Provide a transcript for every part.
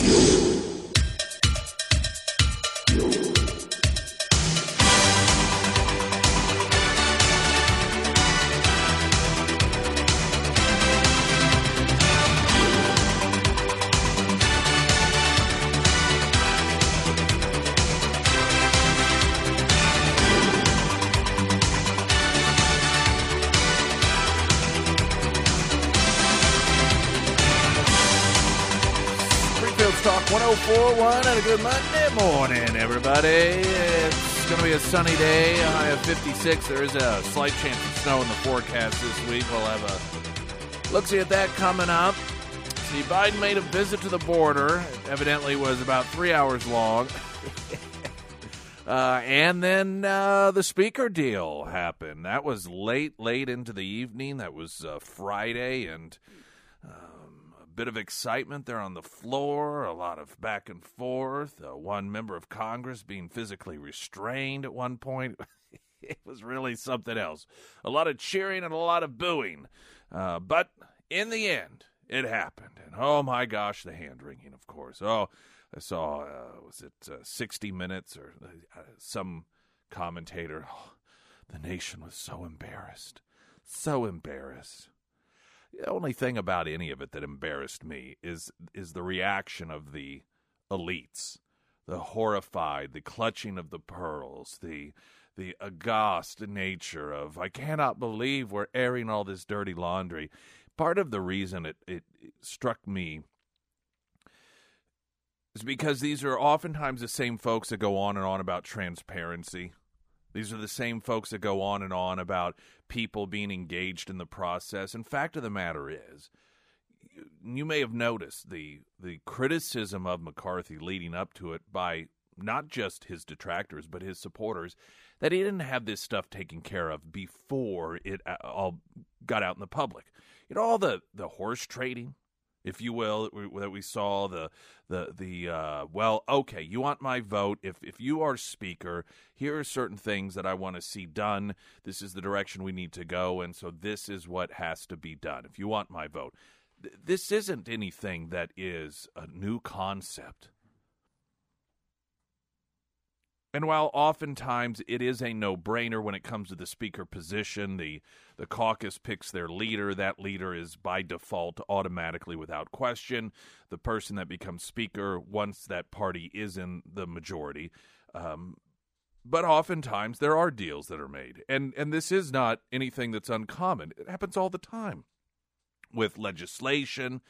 Springfield's 1041 and a good Monday morning, everybody. It's going to be a sunny day, a high of 56. There is a slight chance of snow in the forecast this week. We'll have a look see at that coming up. See, Biden made a visit to the border. It evidently was about three hours long. Uh, and then uh, the speaker deal happened. That was late, late into the evening. That was uh, Friday, and bit of excitement there on the floor, a lot of back and forth. Uh, one member of Congress being physically restrained at one point. it was really something else. A lot of cheering and a lot of booing. Uh, but in the end, it happened. And oh my gosh, the hand wringing, of course. Oh, I saw, uh, was it uh, 60 Minutes or uh, some commentator? Oh, the nation was so embarrassed. So embarrassed. The only thing about any of it that embarrassed me is is the reaction of the elites, the horrified, the clutching of the pearls, the the aghast nature of I cannot believe we're airing all this dirty laundry. Part of the reason it, it, it struck me is because these are oftentimes the same folks that go on and on about transparency. These are the same folks that go on and on about people being engaged in the process. And fact of the matter is, you may have noticed the the criticism of McCarthy leading up to it by not just his detractors but his supporters that he didn't have this stuff taken care of before it uh, all got out in the public. You know all the the horse trading, if you will, that we, saw the the the uh, well, okay, you want my vote. If if you are speaker, here are certain things that I want to see done. This is the direction we need to go, and so this is what has to be done. If you want my vote, Th- this isn't anything that is a new concept. And while oftentimes it is a no-brainer when it comes to the speaker position, the the caucus picks their leader. That leader is by default automatically without question the person that becomes speaker once that party is in the majority. Um, but oftentimes there are deals that are made, and and this is not anything that's uncommon. It happens all the time with legislation,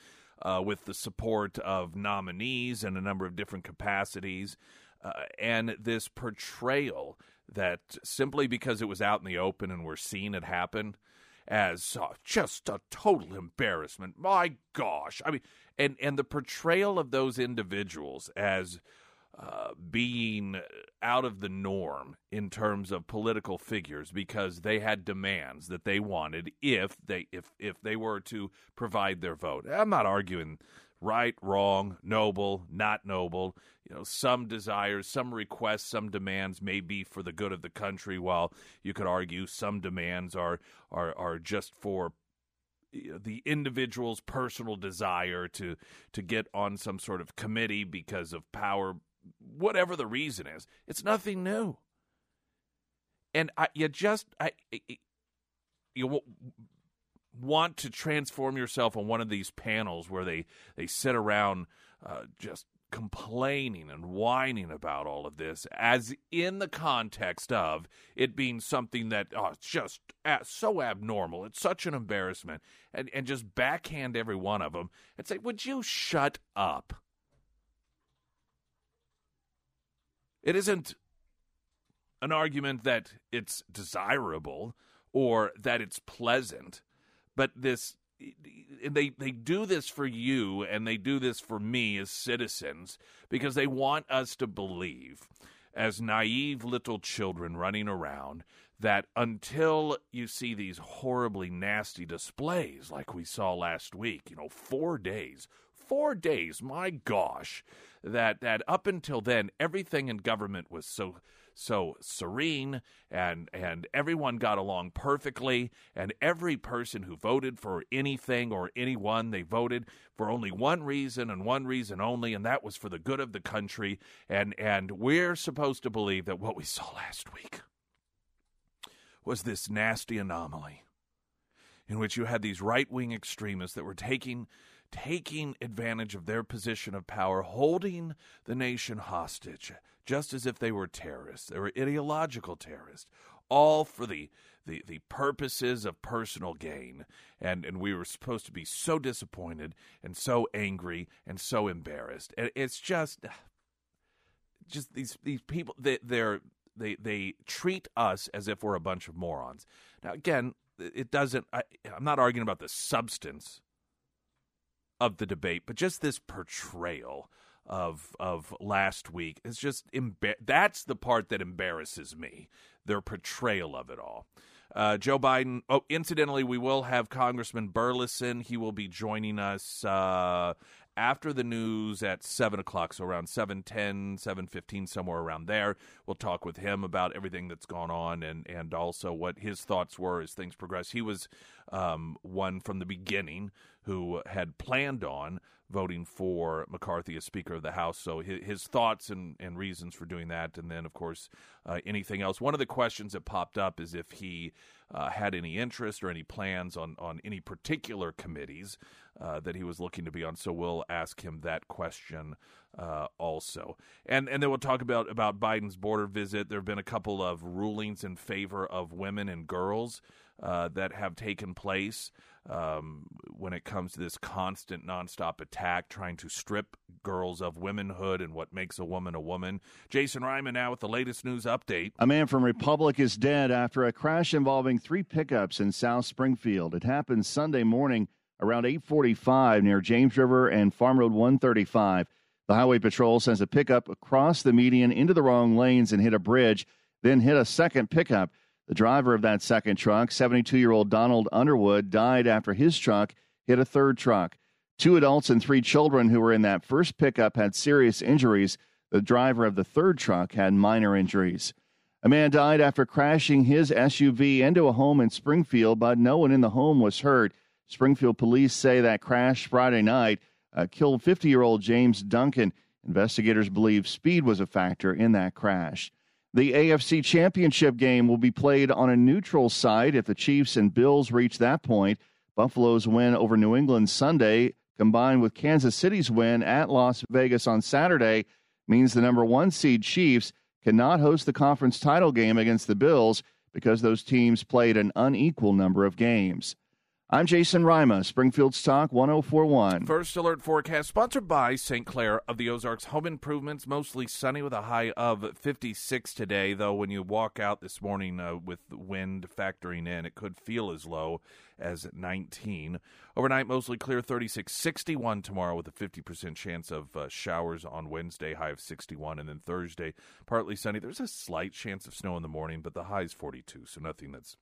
uh, with the support of nominees in a number of different capacities uh, and this portrayal that simply because it was out in the open and we're seeing it happen as uh, just a total embarrassment. My gosh, I mean, and and the portrayal of those individuals as uh, being out of the norm in terms of political figures because they had demands that they wanted if they if if they were to provide their vote. I'm not arguing right, wrong, noble, not noble. You know, some desires, some requests, some demands may be for the good of the country, while you could argue some demands are are are just for the individual's personal desire to to get on some sort of committee because of power, whatever the reason is. It's nothing new, and I, you just I, you want to transform yourself on one of these panels where they they sit around uh, just complaining and whining about all of this as in the context of it being something that oh, it's just so abnormal. It's such an embarrassment. And and just backhand every one of them and say would you shut up? It isn't an argument that it's desirable or that it's pleasant but this they they do this for you and they do this for me as citizens because they want us to believe as naive little children running around that until you see these horribly nasty displays like we saw last week you know 4 days 4 days my gosh that that up until then everything in government was so so serene and and everyone got along perfectly and every person who voted for anything or anyone they voted for only one reason and one reason only and that was for the good of the country. And and we're supposed to believe that what we saw last week was this nasty anomaly in which you had these right-wing extremists that were taking taking advantage of their position of power, holding the nation hostage, just as if they were terrorists. They were ideological terrorists, all for the the, the purposes of personal gain. And and we were supposed to be so disappointed and so angry and so embarrassed. And it's just just these these people they they're they they treat us as if we're a bunch of morons. Now again, it doesn't I, I'm not arguing about the substance of the debate, but just this portrayal of of last week is just embar- that's the part that embarrasses me. Their portrayal of it all. Uh, Joe Biden. Oh, incidentally, we will have Congressman Burlison. He will be joining us uh, after the news at 7 o'clock, so around 7.10, 7.15, somewhere around there. We'll talk with him about everything that's gone on and, and also what his thoughts were as things progress. He was um, one from the beginning who had planned on voting for McCarthy as Speaker of the House. So his, his thoughts and, and reasons for doing that. And then, of course, uh, anything else. One of the questions that popped up is if he uh, had any interest or any plans on, on any particular committees uh, that he was looking to be on. So we'll ask him that question uh, also. And and then we'll talk about, about Biden's border visit. There have been a couple of rulings in favor of women and girls uh, that have taken place um, when it comes to this constant nonstop attack trying to strip girls of womanhood and what makes a woman a woman. Jason Ryman now with the latest news update. A man from Republic is dead after a crash involving three pickups in South Springfield. It happened Sunday morning around 845 near James River and Farm Road 135. The Highway Patrol sends a pickup across the median into the wrong lanes and hit a bridge, then hit a second pickup. The driver of that second truck, 72 year old Donald Underwood, died after his truck hit a third truck. Two adults and three children who were in that first pickup had serious injuries. The driver of the third truck had minor injuries. A man died after crashing his SUV into a home in Springfield, but no one in the home was hurt. Springfield police say that crash Friday night uh, killed 50 year old James Duncan. Investigators believe speed was a factor in that crash. The AFC Championship game will be played on a neutral site if the Chiefs and Bills reach that point. Buffalo's win over New England Sunday, combined with Kansas City's win at Las Vegas on Saturday, means the number one seed Chiefs cannot host the conference title game against the Bills because those teams played an unequal number of games. I'm Jason Rima, Springfield's Talk 1041. First alert forecast sponsored by St. Clair of the Ozarks Home Improvements. Mostly sunny with a high of 56 today, though when you walk out this morning uh, with wind factoring in, it could feel as low as 19. Overnight, mostly clear 36, 61 tomorrow with a 50% chance of uh, showers on Wednesday, high of 61. And then Thursday, partly sunny. There's a slight chance of snow in the morning, but the high is 42, so nothing that's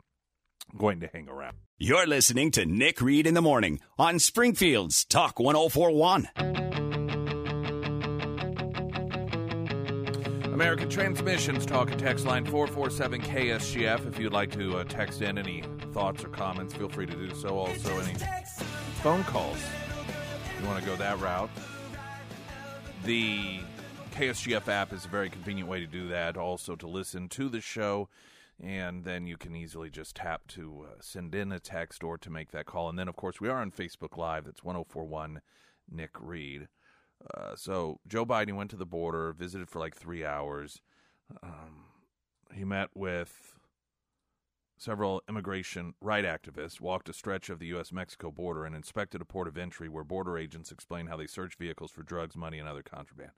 going to hang around. You're listening to Nick Reed in the Morning on Springfield's Talk 1041. American Transmissions Talk and Text Line 447 KSGF. If you'd like to uh, text in any thoughts or comments, feel free to do so. Also, any phone calls. If you want to go that route. The KSGF app is a very convenient way to do that. Also, to listen to the show and then you can easily just tap to uh, send in a text or to make that call. And then, of course, we are on Facebook Live. That's 1041 Nick Reed. Uh, so Joe Biden went to the border, visited for like three hours. Um, he met with several immigration right activists, walked a stretch of the U.S. Mexico border, and inspected a port of entry where border agents explained how they search vehicles for drugs, money, and other contraband.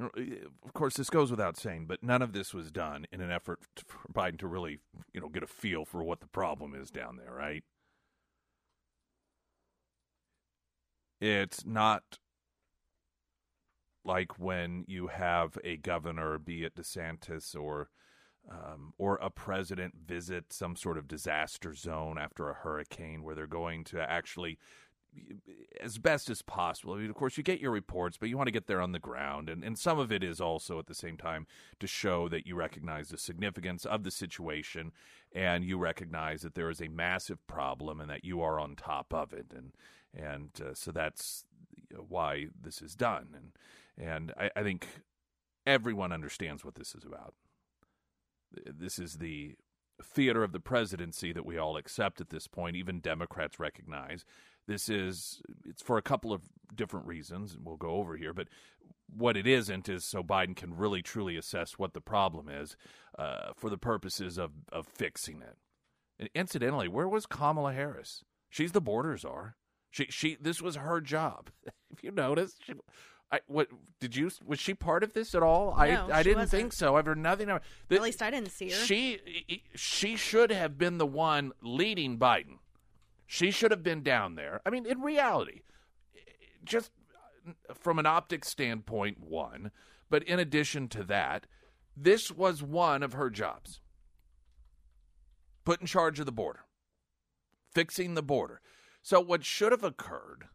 Of course, this goes without saying, but none of this was done in an effort for Biden to really, you know, get a feel for what the problem is down there, right? It's not like when you have a governor, be it DeSantis or um, or a president, visit some sort of disaster zone after a hurricane, where they're going to actually as best as possible. I mean, of course, you get your reports, but you want to get there on the ground. And, and some of it is also at the same time to show that you recognize the significance of the situation and you recognize that there is a massive problem and that you are on top of it. And, and uh, so that's why this is done. And, and I, I think everyone understands what this is about. This is the theater of the presidency that we all accept at this point, even Democrats recognize. This is it's for a couple of different reasons, and we'll go over here. But what it isn't is so Biden can really truly assess what the problem is uh, for the purposes of of fixing it. And incidentally, where was Kamala Harris? She's the border czar. She she this was her job. if you notice, she, I, what did you? Was she part of this at all? No, I I didn't wasn't. think so. I've heard nothing. The- At least I didn't see her. She she should have been the one leading Biden. She should have been down there. I mean, in reality, just from an optics standpoint, one. But in addition to that, this was one of her jobs. Put in charge of the border, fixing the border. So what should have occurred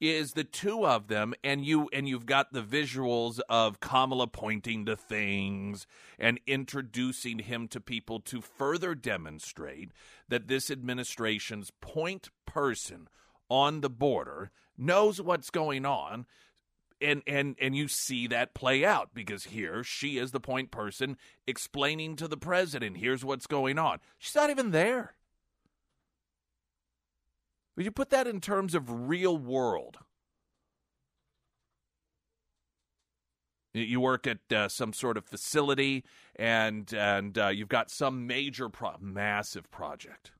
is the two of them and you and you've got the visuals of Kamala pointing to things and introducing him to people to further demonstrate that this administration's point person on the border knows what's going on and and and you see that play out because here she is the point person explaining to the president here's what's going on. She's not even there would you put that in terms of real world? You- work at uh, some sort of facility, and and uh, you've got some major, pro- massive project.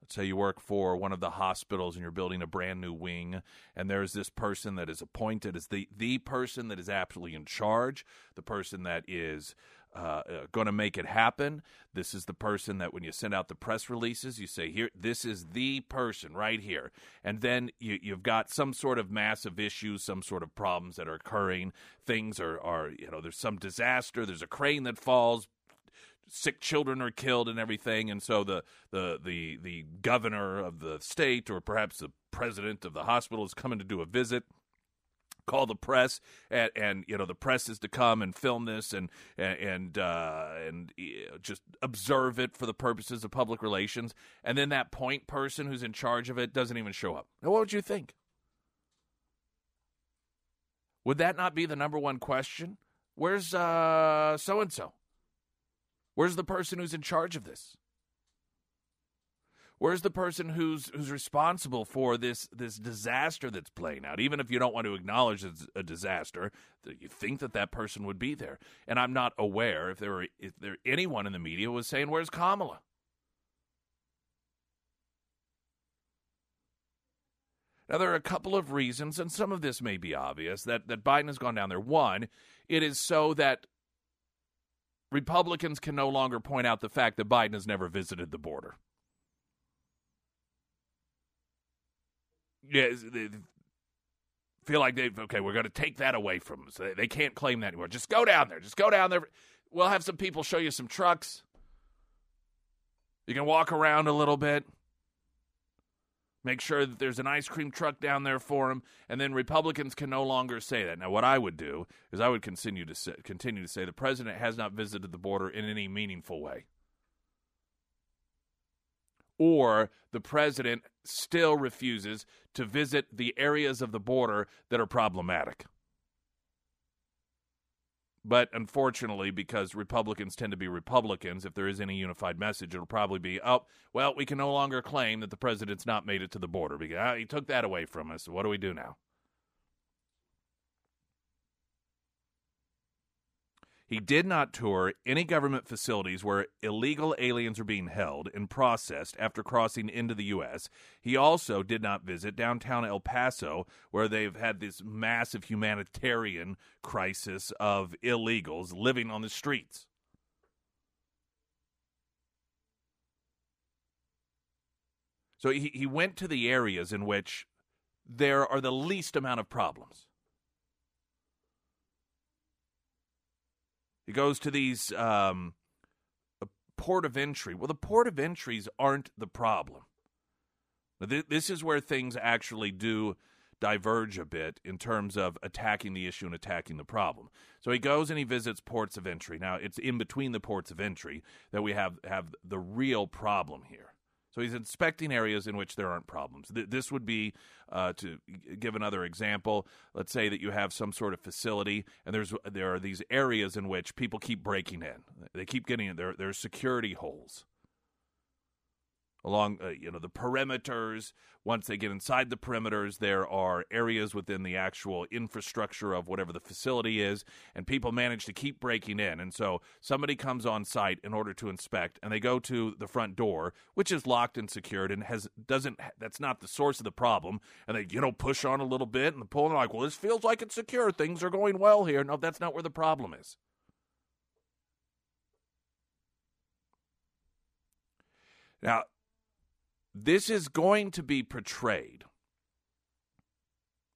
Let's say you work for one of the hospitals, and you're building a brand new wing, and there's this person that is appointed as the the person that is absolutely in charge, the person that is uh, uh, going to make it happen. This is the person that when you send out the press releases, you say, "Here, this is the person right here," and then you, you've got some sort of massive issues, some sort of problems that are occurring. Things are, are you know, there's some disaster. There's a crane that falls. Sick children are killed and everything, and so the, the the the governor of the state, or perhaps the president of the hospital, is coming to do a visit call the press and, and you know the press is to come and film this and and uh, and just observe it for the purposes of public relations. And then that point person who's in charge of it doesn't even show up. Now what would you think? Would that not be the number one question? Where's uh so and so where's the person who's in charge of this Where's the person who's who's responsible for this this disaster that's playing out? Even if you don't want to acknowledge it's a disaster, you think that that person would be there. And I'm not aware if there were if there anyone in the media was saying, "Where's Kamala?" Now there are a couple of reasons, and some of this may be obvious that that Biden has gone down there. One, it is so that Republicans can no longer point out the fact that Biden has never visited the border. Yeah, feel like they okay. We're going to take that away from them, so they, they can't claim that anymore. Just go down there. Just go down there. We'll have some people show you some trucks. You can walk around a little bit. Make sure that there's an ice cream truck down there for them, and then Republicans can no longer say that. Now, what I would do is I would continue to say, continue to say the president has not visited the border in any meaningful way or the president still refuses to visit the areas of the border that are problematic. But unfortunately, because Republicans tend to be Republicans, if there is any unified message, it'll probably be, oh, well, we can no longer claim that the president's not made it to the border because ah, he took that away from us. What do we do now? He did not tour any government facilities where illegal aliens are being held and processed after crossing into the U.S. He also did not visit downtown El Paso, where they've had this massive humanitarian crisis of illegals living on the streets. So he, he went to the areas in which there are the least amount of problems. He goes to these um, port of entry. Well, the port of entries aren't the problem. This is where things actually do diverge a bit in terms of attacking the issue and attacking the problem. So he goes and he visits ports of entry. Now it's in between the ports of entry that we have have the real problem here. So he's inspecting areas in which there aren't problems. This would be, uh, to give another example, let's say that you have some sort of facility and there's there are these areas in which people keep breaking in. They keep getting in. There, there's security holes along uh, you know the perimeters. Once they get inside the perimeters there are areas within the actual infrastructure of whatever the facility is and people manage to keep breaking in. And so somebody comes on site in order to inspect and they go to the front door which is locked and secured and has doesn't that's not the source of the problem. And they you know push on a little bit and pull and like well this feels like it's secure. Things are going well here. No that's not where the problem is. Now this is going to be portrayed.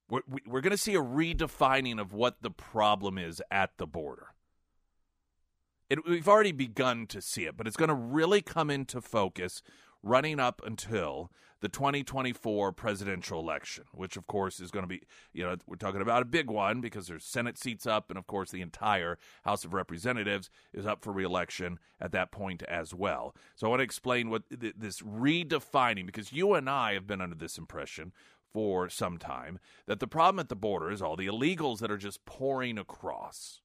We're, we're going to see a redefining of what the problem is at the border. It, we've already begun to see it, but it's going to really come into focus running up until the 2024 presidential election, which of course is going to be, you know, we're talking about a big one because there's Senate seats up, and of course the entire House of Representatives is up for reelection at that point as well. So I want to explain what th- this redefining, because you and I have been under this impression for some time that the problem at the border is all the illegals that are just pouring across.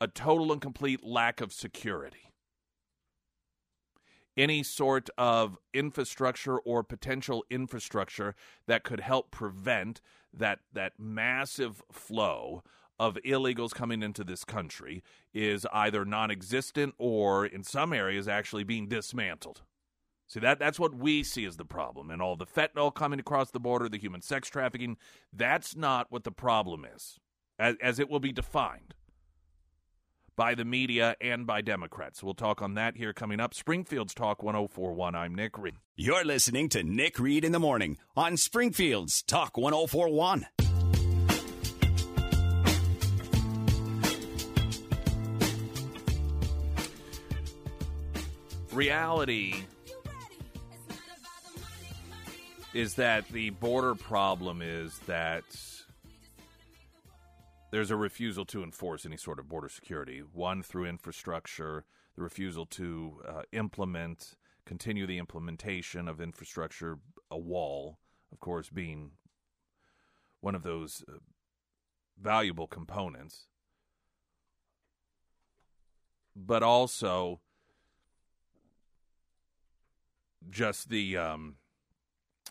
A total and complete lack of security any sort of infrastructure or potential infrastructure that could help prevent that that massive flow of illegals coming into this country is either non-existent or in some areas actually being dismantled. See that that's what we see as the problem and all the fentanyl coming across the border, the human sex trafficking, that's not what the problem is as, as it will be defined by the media and by Democrats. We'll talk on that here coming up. Springfield's Talk 1041. I'm Nick Reed. You're listening to Nick Reed in the Morning on Springfield's Talk 1041. Reality is that the border problem is that there's a refusal to enforce any sort of border security. One through infrastructure, the refusal to uh, implement, continue the implementation of infrastructure, a wall, of course, being one of those uh, valuable components, but also just the um,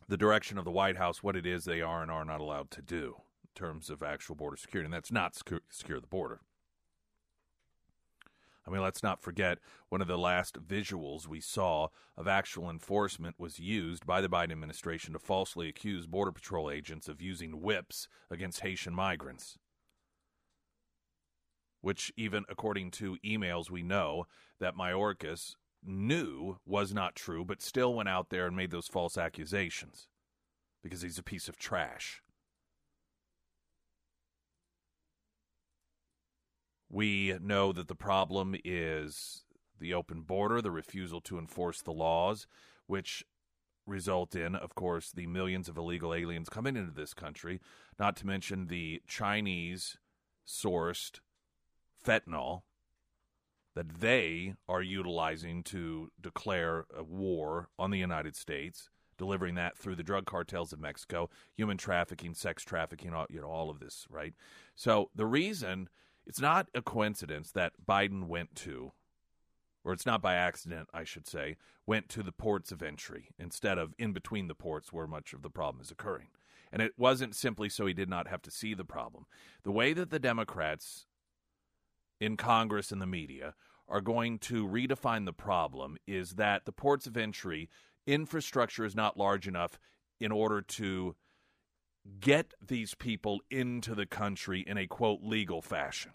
the direction of the White House, what it is they are and are not allowed to do terms of actual border security, and that's not secure, secure the border. I mean, let's not forget one of the last visuals we saw of actual enforcement was used by the Biden administration to falsely accuse Border Patrol agents of using whips against Haitian migrants. Which, even according to emails, we know that Mayorkas knew was not true, but still went out there and made those false accusations because he's a piece of trash. We know that the problem is the open border, the refusal to enforce the laws, which result in, of course, the millions of illegal aliens coming into this country, not to mention the Chinese sourced fentanyl that they are utilizing to declare a war on the United States, delivering that through the drug cartels of Mexico, human trafficking, sex trafficking, all, you know, all of this, right? So the reason it's not a coincidence that Biden went to, or it's not by accident, I should say, went to the ports of entry instead of in between the ports where much of the problem is occurring. And it wasn't simply so he did not have to see the problem. The way that the Democrats in Congress and the media are going to redefine the problem is that the ports of entry infrastructure is not large enough in order to get these people into the country in a quote legal fashion.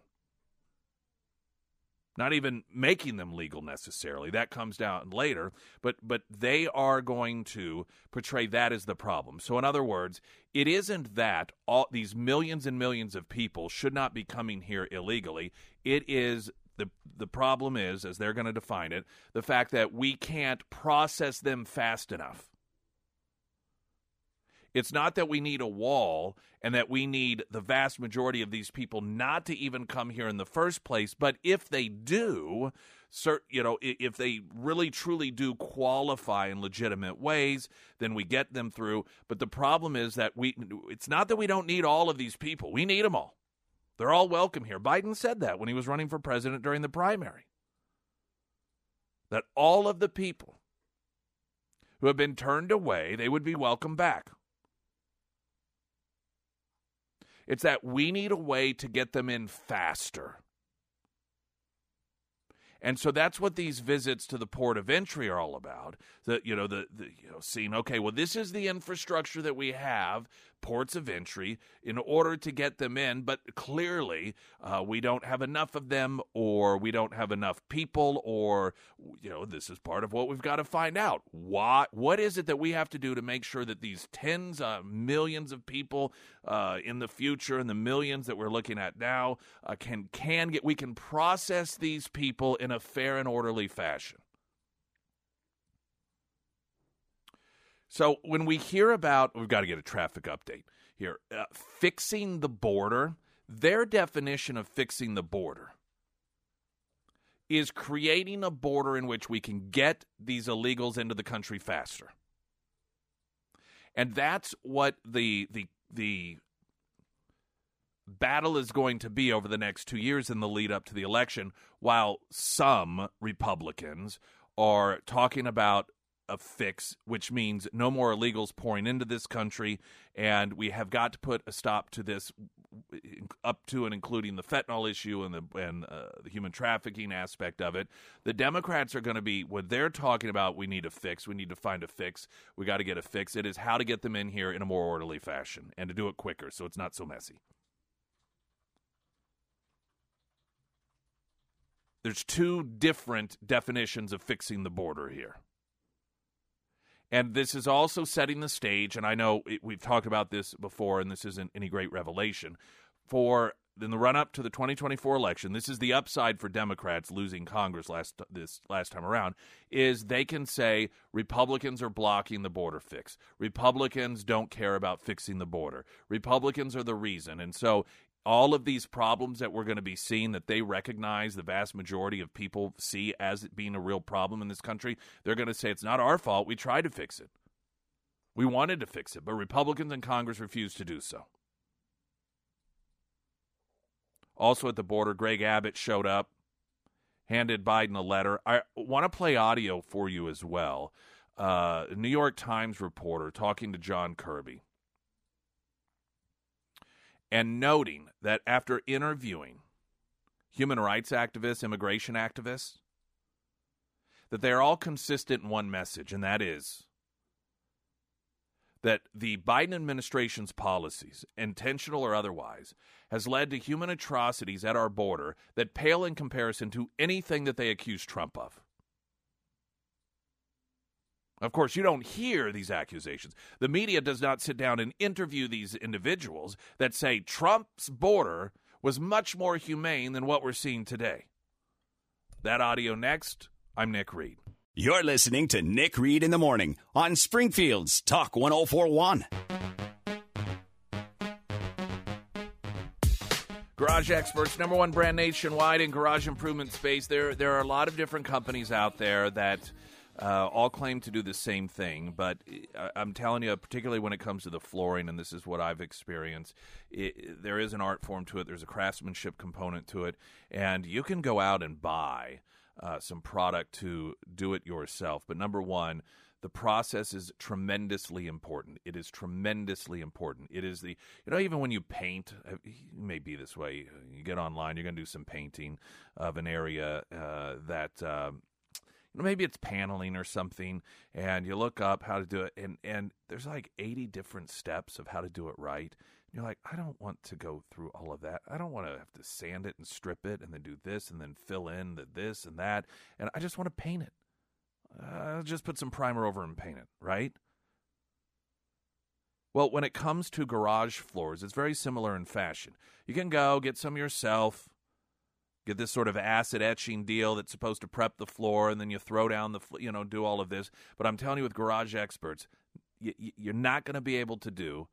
Not even making them legal necessarily. That comes down later. But but they are going to portray that as the problem. So in other words it isn't that all these millions and millions of people should not be coming here illegally. It is The the problem is, as they're going to define it, the fact that we can't process them fast enough. It's not that we need a wall and that we need the vast majority of these people not to even come here in the first place, but if they do, you know, if they really truly do qualify in legitimate ways, then we get them through. But the problem is that we it's not that we don't need all of these people. We need them all. They're all welcome here. Biden said that when he was running for president during the primary. That all of the people who have been turned away, they would be welcome back. It's that we need a way to get them in faster. And so that's what these visits to the port of entry are all about. That you know the, the you know seeing okay, well this is the infrastructure that we have ports of entry in order to get them in, but clearly uh, we don't have enough of them, or we don't have enough people, or you know this is part of what we've got to find out. What what is it that we have to do to make sure that these tens of millions of people uh, in the future and the millions that we're looking at now uh, can can get we can process these people in a fair and orderly fashion. So when we hear about, we've got to get a traffic update here, uh, fixing the border, their definition of fixing the border is creating a border in which we can get these illegals into the country faster. And that's what the the the battle is going to be over the next 2 years in the lead up to the election while some Republicans are talking about a fix, which means no more illegals pouring into this country, and we have got to put a stop to this, up to and including the fentanyl issue and the and uh, the human trafficking aspect of it. The Democrats are going to be what they're talking about. We need a fix. We need to find a fix. We got to get a fix. It is how to get them in here in a more orderly fashion and to do it quicker, so it's not so messy. There's two different definitions of fixing the border here. And this is also setting the stage, and I know it, we've talked about this before, and this isn't any great revelation, for in the run up to the 2024 election, this is the upside for Democrats losing Congress last this last time around is they can say Republicans are blocking the border fix. Republicans don't care about fixing the border. Republicans are the reason. And so all of these problems that we're going to be seeing that they recognize the vast majority of people see as being a real problem in this country, they're going to say it's not our fault. We tried to fix it. We wanted to fix it, but Republicans in Congress refused to do so. Also at the border, Greg Abbott showed up, handed Biden a letter. I want to play audio for you as well. Uh, New York Times reporter talking to John Kirby and noting that after interviewing human rights activists, immigration activists, that they're all consistent in one message, and that is that the Biden administration's policies, intentional or otherwise, has led to human atrocities at our border that pale in comparison to anything that they accuse Trump of. Of course, you don't hear these accusations. The media does not sit down and interview these individuals that say Trump's border was much more humane than what we're seeing today. That audio next. I'm Nick Reed. You're listening to Nick Reed in the Morning on Springfield's Talk 1041. Garage Experts, number one brand nationwide in garage improvement space. There, there are a lot of different companies out there that uh, all claim to do the same thing, but I'm telling you, particularly when it comes to the flooring, and this is what I've experienced, it, there is an art form to it. There's a craftsmanship component to it, and you can go out and buy uh, some product to do it yourself. But number one, the process is tremendously important. It is tremendously important. It is the, you know, even when you paint, uh, you may be this way. You get online, you're going to do some painting of an area uh, that um, maybe it's paneling or something and you look up how to do it and and there's like 80 different steps of how to do it right. And you're like i don't want to go through all of that. I don't want to have to sand it and strip it and then do this and then fill in the this and that and i just want to paint it. Uh, just put some primer over and paint it right? Well when it comes to garage floors it's very similar in fashion. You can go get some yourself get this sort of acid etching deal that's supposed to prep the floor, and then you throw down the, you know, do all of this. But I'm telling you, with garage experts, you're not going to be able to do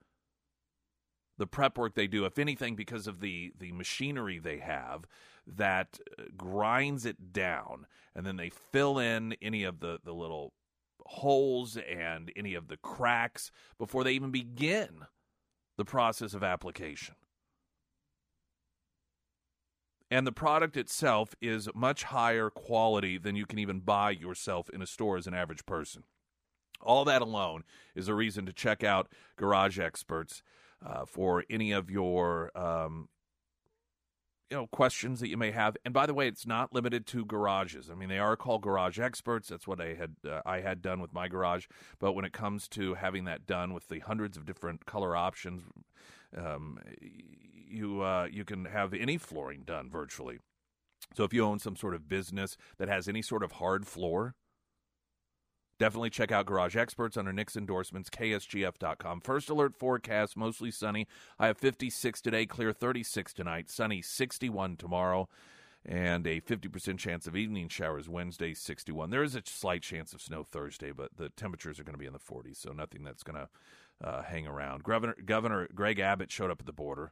the prep work they do, if anything, because of the the machinery they have that uh, grinds it down, and then they fill in any of the the little holes and any of the cracks before they even begin the process of application. And the product itself is much higher quality than you can even buy yourself in a store as an average person. All that alone is a reason to check out Garage Experts uh, for any of your um, you know questions that you may have. And by the way, it's not limited to garages. I mean, they are called garage experts. That's what I had uh, I had done with my garage. But when it comes to having that done with the hundreds of different color options, um, you uh, you can have any flooring done virtually. So if you own some sort of business that has any sort of hard floor, Definitely check out Garage Experts under Nick's endorsements, ksgf.com. First alert forecast, mostly sunny. I have 56 today, clear 36 tonight, sunny 61 tomorrow, and a 50% chance of evening showers Wednesday, 61. There is a slight chance of snow Thursday, but the temperatures are going to be in the 40s, so nothing that's going to uh, hang around. Governor, Governor Greg Abbott showed up at the border.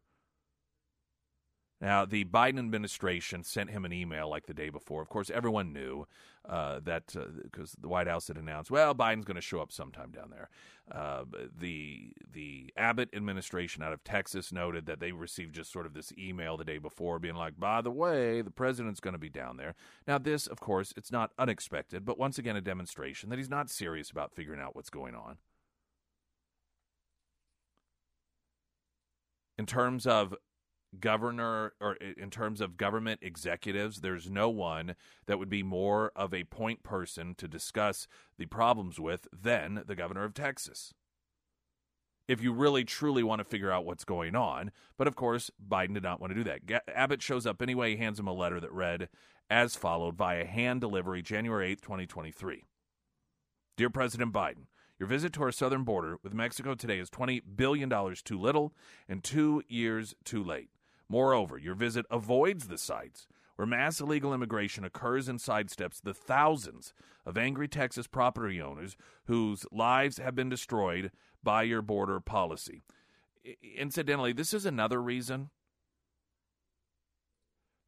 Now, the Biden administration sent him an email like the day before. Of course, everyone knew uh, that because uh, the White House had announced, well, Biden's going to show up sometime down there. Uh, the the Abbott administration out of Texas noted that they received just sort of this email the day before, being like, by the way, the president's going to be down there. Now, this, of course, it's not unexpected, but once again, a demonstration that he's not serious about figuring out what's going on. In terms of governor or in terms of government executives, there's no one that would be more of a point person to discuss the problems with than the governor of Texas. If you really truly want to figure out what's going on. But of course, Biden did not want to do that. Abbott shows up anyway, hands him a letter that read as followed via hand delivery January 8th, 2023. Dear President Biden, your visit to our southern border with Mexico today is $20 billion too little and two years too late. Moreover, your visit avoids the sites where mass illegal immigration occurs and sidesteps the thousands of angry Texas property owners whose lives have been destroyed by your border policy. Incidentally, this is another reason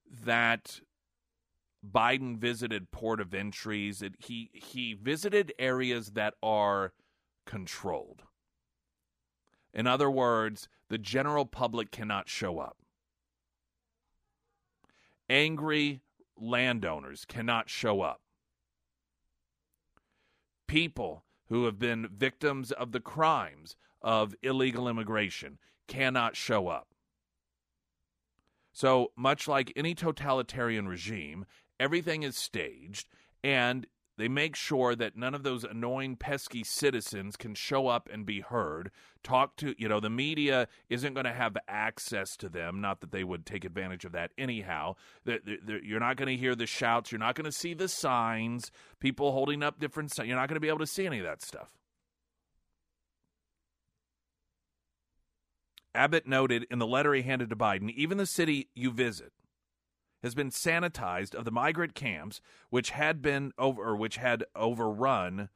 that Biden visited port of entries. It, he he visited areas that are controlled. In other words, the general public cannot show up angry landowners cannot show up. People who have been victims of the crimes of illegal immigration cannot show up. So, much like any totalitarian regime, everything is staged, and they make sure that none of those annoying, pesky citizens can show up and be heard. Talk to, you know, the media isn't going to have access to them. Not that they would take advantage of that anyhow. You're not going to hear the shouts. You're not going to see the signs, people holding up different signs. You're not going to be able to see any of that stuff. Abbott noted in the letter he handed to Biden even the city you visit has been sanitized of the migrant camps which had been over which had overrun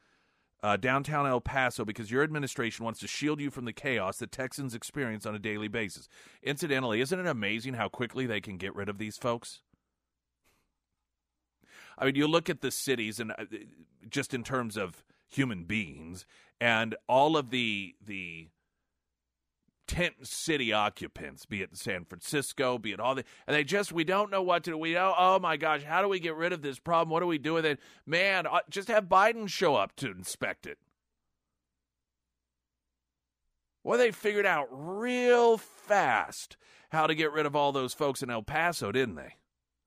uh, downtown El Paso because your administration wants to shield you from the chaos that Texans experience on a daily basis. Incidentally, isn't it amazing how quickly they can get rid of these folks? I mean, you look at the cities and uh, just in terms of human beings and all of the the tent city occupants, be it San Francisco, be it all the, and they just we don't know what to do. We know, oh my gosh, how do we get rid of this problem? What do we do with it? Man, uh, just have Biden show up to inspect it. Well, they figured out real fast how to get rid of all those folks in El Paso, didn't they?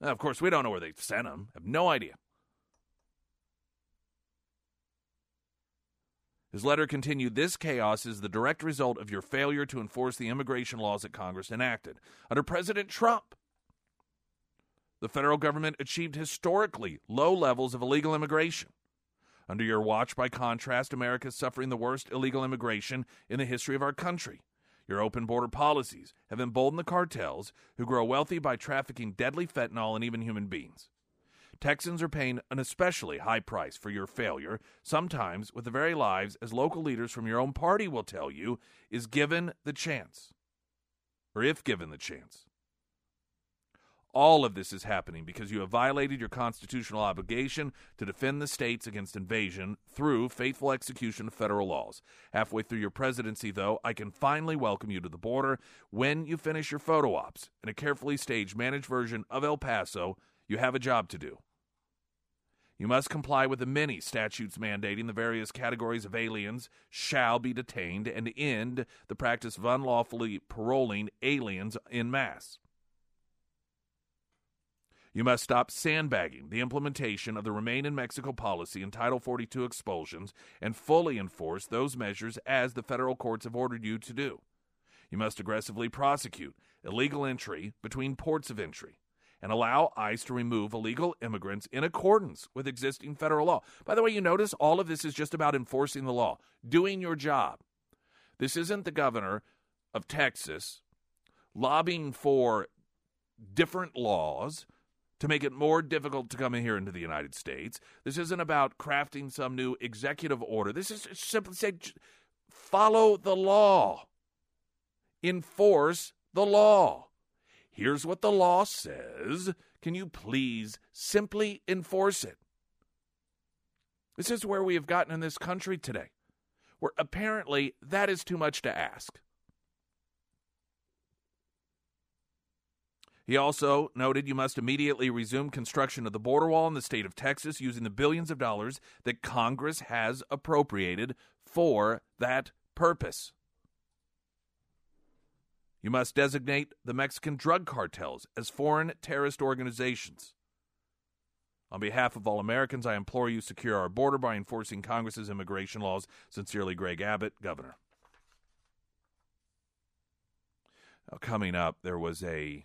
Now, of course, we don't know where they sent them. Have no idea. His letter continued This chaos is the direct result of your failure to enforce the immigration laws that Congress enacted. Under President Trump, the federal government achieved historically low levels of illegal immigration. Under your watch, by contrast, America is suffering the worst illegal immigration in the history of our country. Your open border policies have emboldened the cartels who grow wealthy by trafficking deadly fentanyl and even human beings. Texans are paying an especially high price for your failure, sometimes with the very lives, as local leaders from your own party will tell you, is given the chance. Or if given the chance. All of this is happening because you have violated your constitutional obligation to defend the states against invasion through faithful execution of federal laws. Halfway through your presidency, though, I can finally welcome you to the border when you finish your photo ops in a carefully staged, managed version of El Paso. You have a job to do. You must comply with the many statutes mandating the various categories of aliens shall be detained and end the practice of unlawfully paroling aliens in mass. You must stop sandbagging the implementation of the Remain in Mexico policy and Title 42 expulsions and fully enforce those measures as the federal courts have ordered you to do. You must aggressively prosecute illegal entry between ports of entry and allow ICE to remove illegal immigrants in accordance with existing federal law. By the way, you notice all of this is just about enforcing the law, doing your job. This isn't the governor of Texas lobbying for different laws to make it more difficult to come in here into the United States. This isn't about crafting some new executive order. This is simply say follow the law. Enforce the law. Here's what the law says. Can you please simply enforce it? This is where we have gotten in this country today, where apparently that is too much to ask. He also noted you must immediately resume construction of the border wall in the state of Texas using the billions of dollars that Congress has appropriated for that purpose. You must designate the Mexican drug cartels as foreign terrorist organizations. On behalf of all Americans, I implore you secure our border by enforcing Congress's immigration laws. Sincerely, Greg Abbott, Governor. Now, coming up, there was a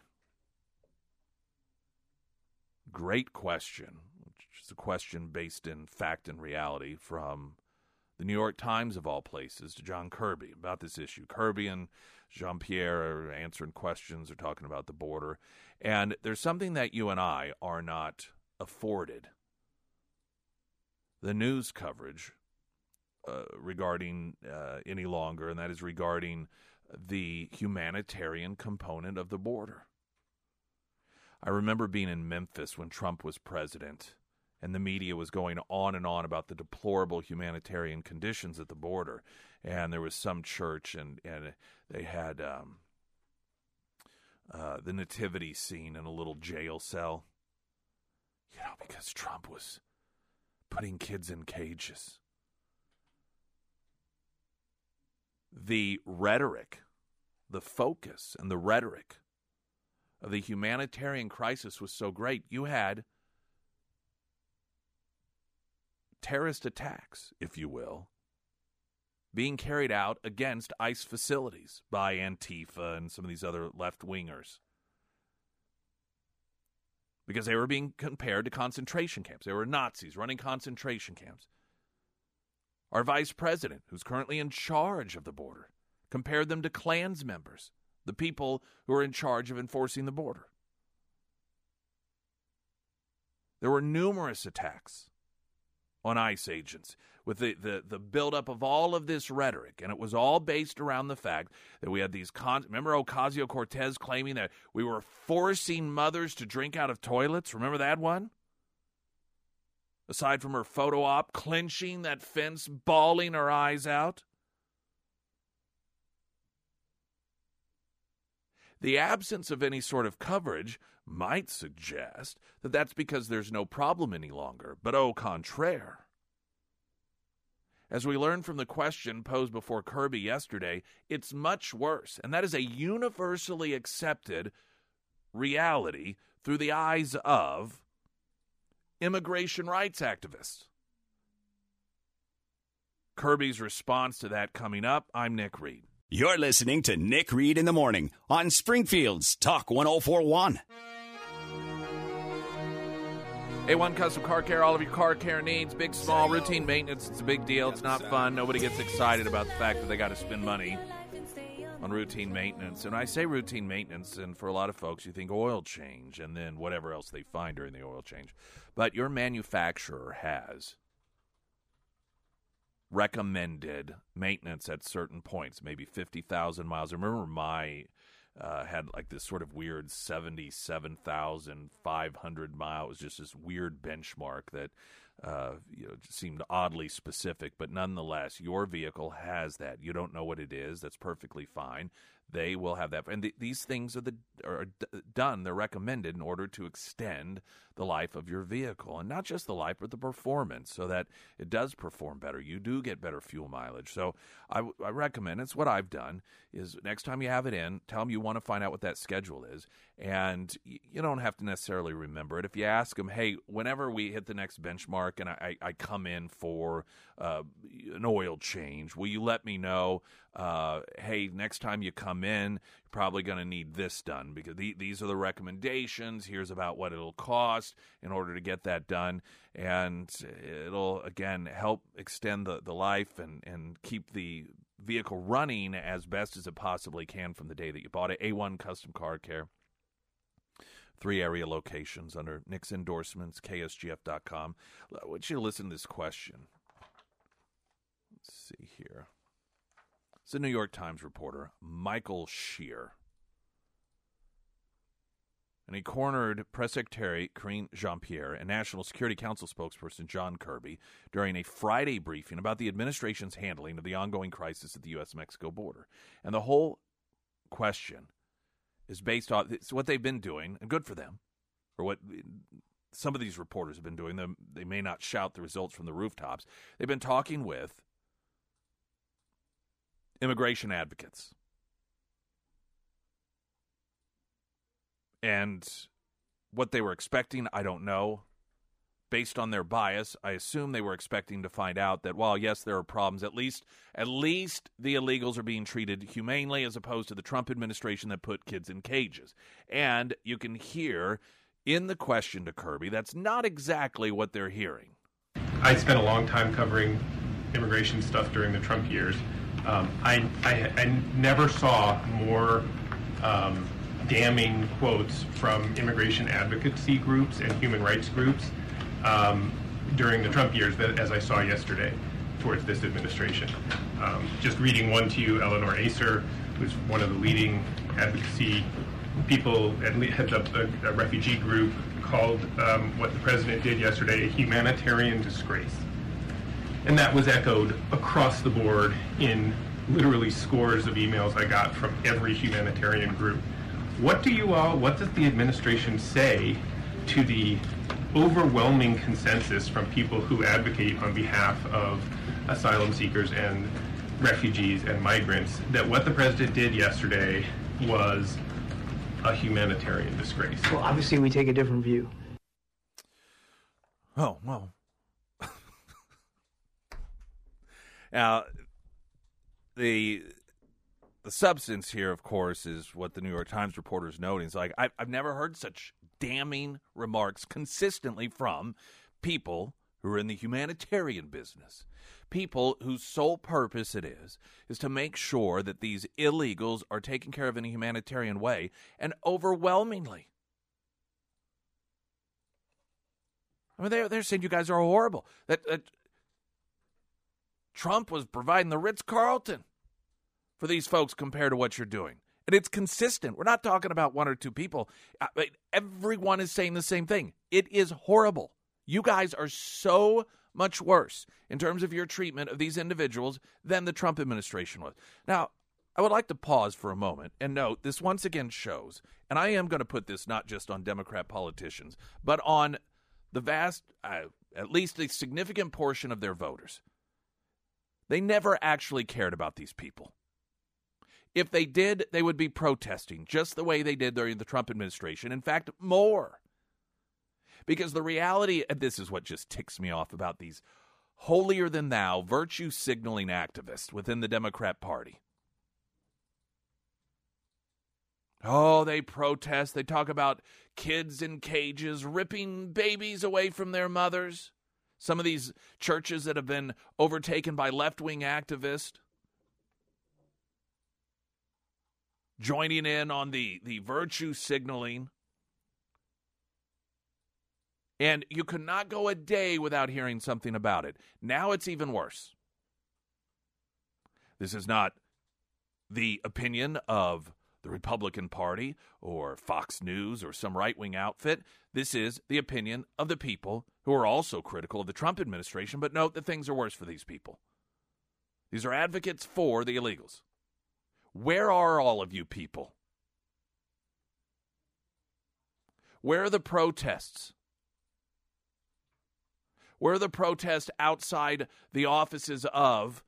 great question, which is a question based in fact and reality from the New York Times, of all places, to John Kirby about this issue. Kirby and Jean Pierre are answering questions, or talking about the border. And there's something that you and I are not afforded the news coverage uh, regarding uh, any longer, and that is regarding the humanitarian component of the border. I remember being in Memphis when Trump was president and the media was going on and on about the deplorable humanitarian conditions at the border. And there was some church, and and they had um, uh, the nativity scene in a little jail cell. You know, because Trump was putting kids in cages. The rhetoric, the focus, and the rhetoric of the humanitarian crisis was so great. You had terrorist attacks, if you will, being carried out against ICE facilities by Antifa and some of these other left wingers. Because they were being compared to concentration camps. They were Nazis running concentration camps. Our vice president, who's currently in charge of the border, compared them to Klans members, the people who are in charge of enforcing the border. There were numerous attacks on ICE agents with the, the, the buildup of all of this rhetoric. And it was all based around the fact that we had these. Con- Remember Ocasio Cortez claiming that we were forcing mothers to drink out of toilets? Remember that one? Aside from her photo op, clenching that fence, bawling her eyes out. The absence of any sort of coverage might suggest that that's because there's no problem any longer, but au contraire. As we learned from the question posed before Kirby yesterday, it's much worse, and that is a universally accepted reality through the eyes of immigration rights activists. Kirby's response to that coming up. I'm Nick Reed. You're listening to Nick Reed in the Morning on Springfield's Talk 1041. A1 Custom Car Care, all of your car care needs, big, small, routine maintenance. It's a big deal. It's not fun. Nobody gets excited about the fact that they got to spend money on routine maintenance. And I say routine maintenance, and for a lot of folks, you think oil change and then whatever else they find during the oil change. But your manufacturer has recommended maintenance at certain points, maybe 50,000 miles. I remember my uh, had like this sort of weird 77,500 mile. It was just this weird benchmark that uh, you know seemed oddly specific, but nonetheless, your vehicle has that. You don't know what it is. That's perfectly fine they will have that. And th- these things are the are d- done. They're recommended in order to extend the life of your vehicle, and not just the life, but the performance, so that it does perform better. You do get better fuel mileage. So I, recommend. It's what I've done. Is next time you have it in, tell them you want to find out what that schedule is, and you don't have to necessarily remember it. If you ask them, hey, whenever we hit the next benchmark, and I, I come in for uh, an oil change, will you let me know? Uh, hey, next time you come in, you're probably going to need this done because the, these are the recommendations. Here's about what it'll cost in order to get that done. And it'll, again, help extend the, the life and, and keep the vehicle running as best as it possibly can from the day that you bought it. A1 Custom Car Care. Three area locations under Nick's endorsements, ksgf.com. I want you to listen to this question. Let's see here. It's a New York Times reporter, Michael Shear. And he cornered Press Secretary Karine Jean Pierre and National Security Council spokesperson John Kirby during a Friday briefing about the administration's handling of the ongoing crisis at the U.S. Mexico border. And the whole question is based on it's what they've been doing, and good for them, or what some of these reporters have been doing. They may not shout the results from the rooftops. They've been talking with immigration advocates. And what they were expecting, I don't know. Based on their bias, I assume they were expecting to find out that while yes, there are problems, at least at least the illegals are being treated humanely as opposed to the Trump administration that put kids in cages. And you can hear in the question to Kirby, that's not exactly what they're hearing. I spent a long time covering immigration stuff during the Trump years. Um, I, I, I, never saw more um, damning quotes from immigration advocacy groups and human rights groups um, during the Trump years that, as I saw yesterday towards this administration. Um, just reading one to you, Eleanor Acer, who's one of the leading advocacy people, heads up a, a refugee group, called um, what the president did yesterday a humanitarian disgrace. And that was echoed across the board in literally scores of emails I got from every humanitarian group. What do you all, what does the administration say to the overwhelming consensus from people who advocate on behalf of asylum seekers and refugees and migrants that what the president did yesterday was a humanitarian disgrace? Well, obviously, we take a different view. Oh, well, Now, the the substance here, of course, is what the New York Times reporter is noting. It's like I've, I've never heard such damning remarks consistently from people who are in the humanitarian business, people whose sole purpose it is is to make sure that these illegals are taken care of in a humanitarian way, and overwhelmingly. I mean, they're, they're saying you guys are horrible. That, that Trump was providing the Ritz Carlton for these folks compared to what you're doing. And it's consistent. We're not talking about one or two people. Everyone is saying the same thing. It is horrible. You guys are so much worse in terms of your treatment of these individuals than the Trump administration was. Now, I would like to pause for a moment and note this once again shows, and I am going to put this not just on Democrat politicians, but on the vast, uh, at least a significant portion of their voters. They never actually cared about these people. If they did, they would be protesting just the way they did during the Trump administration. In fact, more. Because the reality, and this is what just ticks me off about these holier than thou, virtue signaling activists within the Democrat Party. Oh, they protest. They talk about kids in cages, ripping babies away from their mothers. Some of these churches that have been overtaken by left wing activists. Joining in on the, the virtue signaling. And you could not go a day without hearing something about it. Now it's even worse. This is not the opinion of the Republican Party or Fox News or some right wing outfit. This is the opinion of the people who are also critical of the Trump administration, but note that things are worse for these people. These are advocates for the illegals. Where are all of you people? Where are the protests? Where are the protests outside the offices of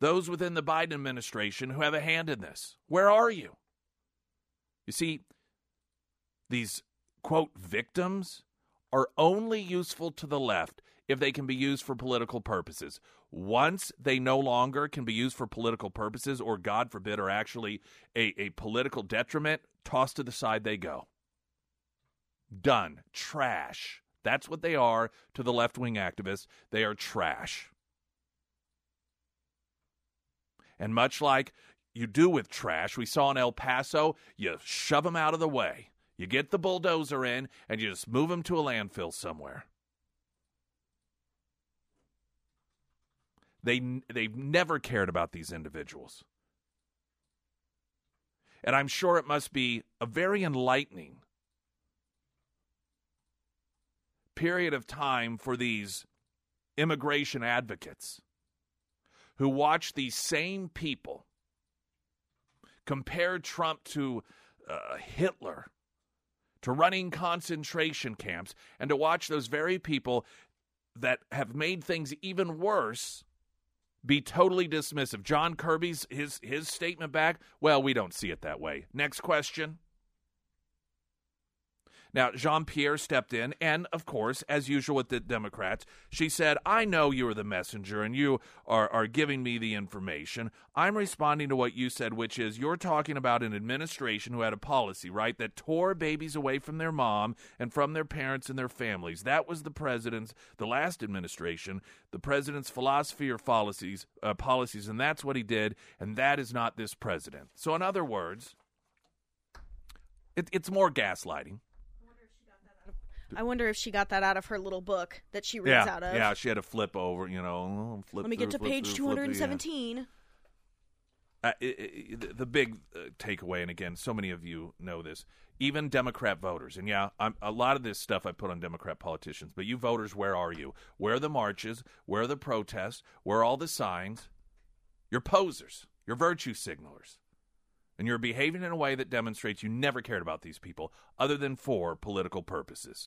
those within the Biden administration who have a hand in this? Where are you? You see, these quote victims are only useful to the left if they can be used for political purposes. Once they no longer can be used for political purposes, or God forbid, are actually a, a political detriment, tossed to the side they go. Done. Trash. That's what they are to the left wing activists. They are trash. And much like you do with trash, we saw in El Paso, you shove them out of the way. You get the bulldozer in and you just move them to a landfill somewhere. They they've never cared about these individuals. And I'm sure it must be a very enlightening period of time for these immigration advocates who watch these same people compare Trump to uh, Hitler, to running concentration camps, and to watch those very people that have made things even worse be totally dismissive. John Kirby's his his statement back, well, we don't see it that way. Next question. Now, Jean Pierre stepped in, and of course, as usual with the Democrats, she said, I know you are the messenger and you are, are giving me the information. I'm responding to what you said, which is you're talking about an administration who had a policy, right, that tore babies away from their mom and from their parents and their families. That was the president's, the last administration, the president's philosophy or policies, uh, policies, and that's what he did, and that is not this president. So, in other words, it, it's more gaslighting. I wonder if she got that out of her little book that she reads yeah, out of. Yeah, she had to flip over, you know. Flip Let me get to page through, flip through, yeah. 217. Uh, it, it, the- the big uh, takeaway, and again, so many of you know this, even Democrat voters, and yeah, I'm, a lot of this stuff I put on Democrat politicians, but you voters, where are you? Where are the marches? Where are the protests? Where are all the signs? You're posers. You're virtue signalers. And you're behaving in a way that demonstrates you never cared about these people other than for political purposes.